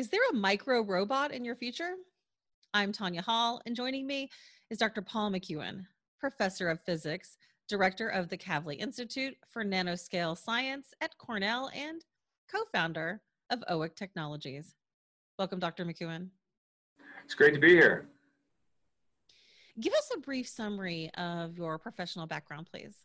Is there a micro robot in your future? I'm Tanya Hall, and joining me is Dr. Paul McEuen, professor of physics, director of the Kavli Institute for Nanoscale Science at Cornell, and co founder of OIC Technologies. Welcome, Dr. McEuen. It's great to be here. Give us a brief summary of your professional background, please.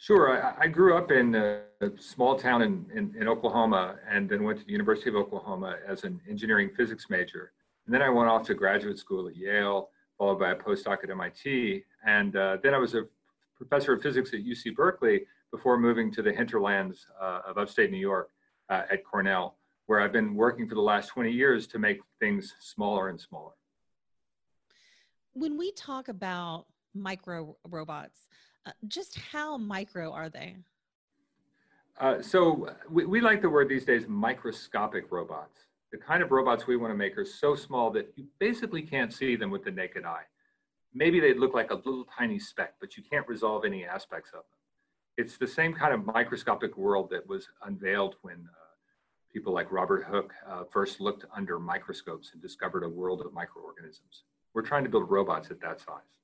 Sure. I, I grew up in a, small town in, in, in, Oklahoma and then went to the University of Oklahoma as an engineering physics major. And then I went off to graduate school at Yale, followed by a postdoc at MIT. And uh, then I was a professor of physics at UC Berkeley before moving to the hinterlands uh, of upstate New York uh, at Cornell, where I've been working for the last 20 years to make things smaller and smaller. When we talk about micro robots, uh, just how micro are they? Uh, so we, we like the word these days microscopic robots. The kind of robots we want to make are so small that you basically can't see them with the naked eye. Maybe they look like a little tiny speck, but you can't resolve any aspects of them. It's the same kind of microscopic world that was unveiled when uh, people like Robert Hooke uh, first looked under microscopes and discovered a world of microorganisms. We're trying to build robots at that size.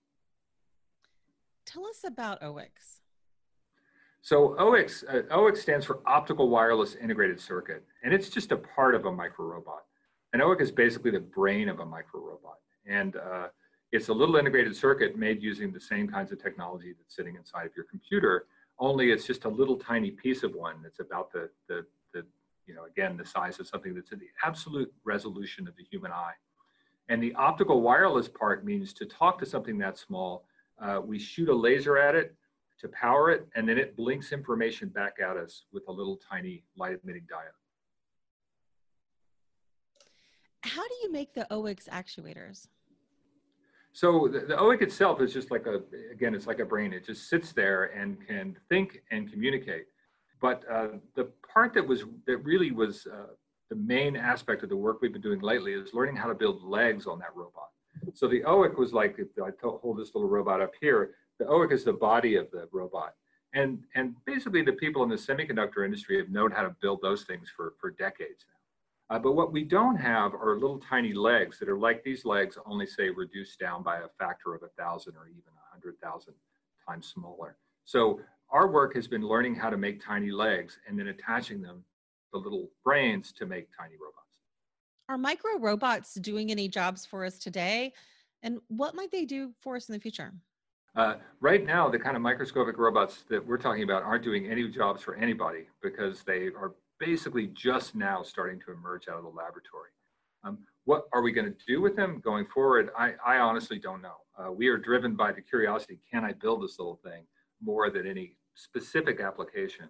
Tell us about OICs. So OICs, uh, OIC stands for Optical Wireless Integrated Circuit, and it's just a part of a microrobot. An OIC is basically the brain of a microrobot. And uh, it's a little integrated circuit made using the same kinds of technology that's sitting inside of your computer, only it's just a little tiny piece of one that's about the, the, the you know, again, the size of something that's in the absolute resolution of the human eye. And the optical wireless part means to talk to something that small, uh, we shoot a laser at it to power it, and then it blinks information back at us with a little tiny light emitting diode. How do you make the OICs actuators? So the, the OIC itself is just like a, again, it's like a brain. It just sits there and can think and communicate. But uh, the part that was, that really was uh, the main aspect of the work we've been doing lately is learning how to build legs on that robot. So the OIC was like, if I hold this little robot up here, the OIC is the body of the robot. And, and basically the people in the semiconductor industry have known how to build those things for, for decades now. Uh, but what we don't have are little tiny legs that are like these legs, only say reduced down by a factor of a thousand or even a hundred thousand times smaller. So our work has been learning how to make tiny legs and then attaching them the little brains to make tiny robots. Are micro robots doing any jobs for us today? And what might they do for us in the future? Uh, right now, the kind of microscopic robots that we're talking about aren't doing any jobs for anybody because they are basically just now starting to emerge out of the laboratory. Um, what are we going to do with them going forward? I, I honestly don't know. Uh, we are driven by the curiosity, can I build this little thing more than any specific application?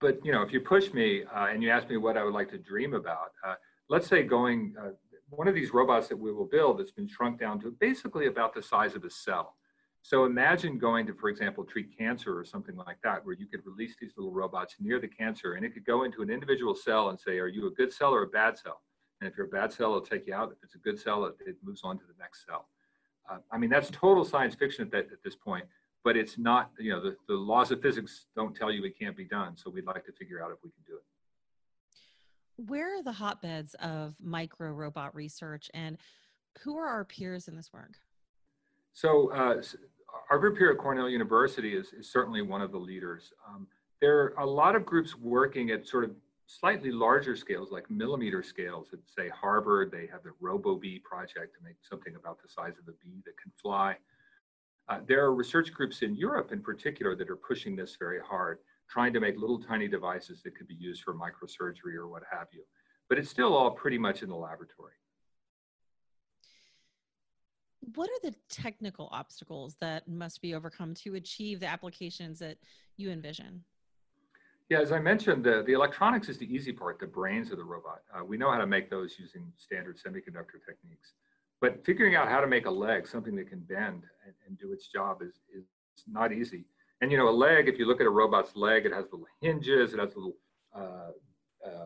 But you know, if you push me uh, and you ask me what I would like to dream about, uh, let's say going, uh, one of these robots that we will build that's been shrunk down to basically about the size of a cell. So imagine going to, for example, treat cancer or something like that, where you could release these little robots near the cancer and it could go into an individual cell and say, are you a good cell or a bad cell? And if you're a bad cell, it'll take you out. If it's a good cell, it, it moves on to the next cell. Uh, I mean, that's total science fiction at, that, at this point, but it's not, you know, the, the laws of physics don't tell you it can't be done. So we'd like to figure out if we can do it. Where are the hotbeds of micro robot research and who are our peers in this work? So, uh, our group here at Cornell University is, is certainly one of the leaders. Um, there are a lot of groups working at sort of slightly larger scales, like millimeter scales. At say Harvard, they have the RoboBee project to make something about the size of a bee that can fly. Uh, there are research groups in Europe in particular that are pushing this very hard trying to make little tiny devices that could be used for microsurgery or what have you. But it's still all pretty much in the laboratory. What are the technical obstacles that must be overcome to achieve the applications that you envision? Yeah, as I mentioned, the, the electronics is the easy part, the brains of the robot. Uh, we know how to make those using standard semiconductor techniques. But figuring out how to make a leg, something that can bend and, and do its job, is, is not easy. And you know, a leg, if you look at a robot's leg, it has little hinges, it has little uh, uh,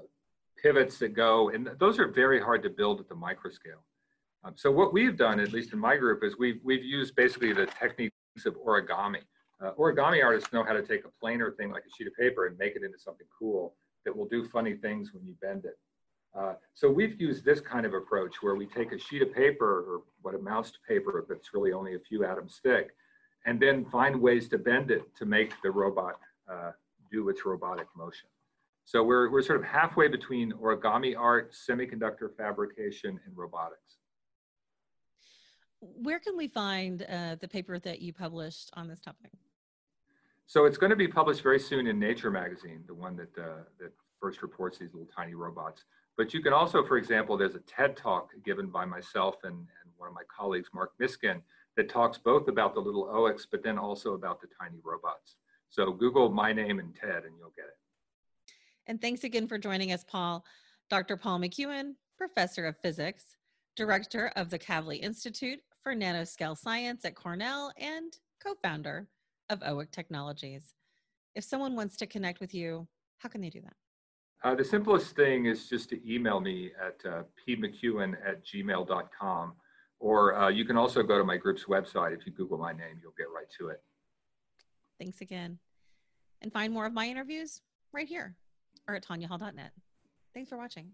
pivots that go, and those are very hard to build at the microscale. Um, so what we've done, at least in my group, is we've, we've used basically the techniques of origami. Uh, origami artists know how to take a planar thing like a sheet of paper and make it into something cool that will do funny things when you bend it. Uh, so we've used this kind of approach where we take a sheet of paper or what amounts to paper that's really only a few atoms thick, and then find ways to bend it to make the robot uh, do its robotic motion. So we're, we're sort of halfway between origami art, semiconductor fabrication, and robotics. Where can we find uh, the paper that you published on this topic? So it's going to be published very soon in Nature magazine, the one that, uh, that first reports these little tiny robots. But you can also, for example, there's a TED talk given by myself and, and one of my colleagues, Marc Miskin, that talks both about the little OICs, but then also about the tiny robots. So Google my name and TED and you'll get it. And thanks again for joining us, Paul. Dr. Paul McEuen, Professor of Physics, Director of the Kavli Institute for Nanoscale Science at Cornell, and co-founder of OIC Technologies. If someone wants to connect with you, how can they do that? Uh, the simplest thing is just to email me at uh, pmcEwen at gmail.com. Or uh, you can also go to my group's website. If you Google my name, you'll get right to it. Thanks again. And find more of my interviews right here or at tanyahall.net. Thanks for watching.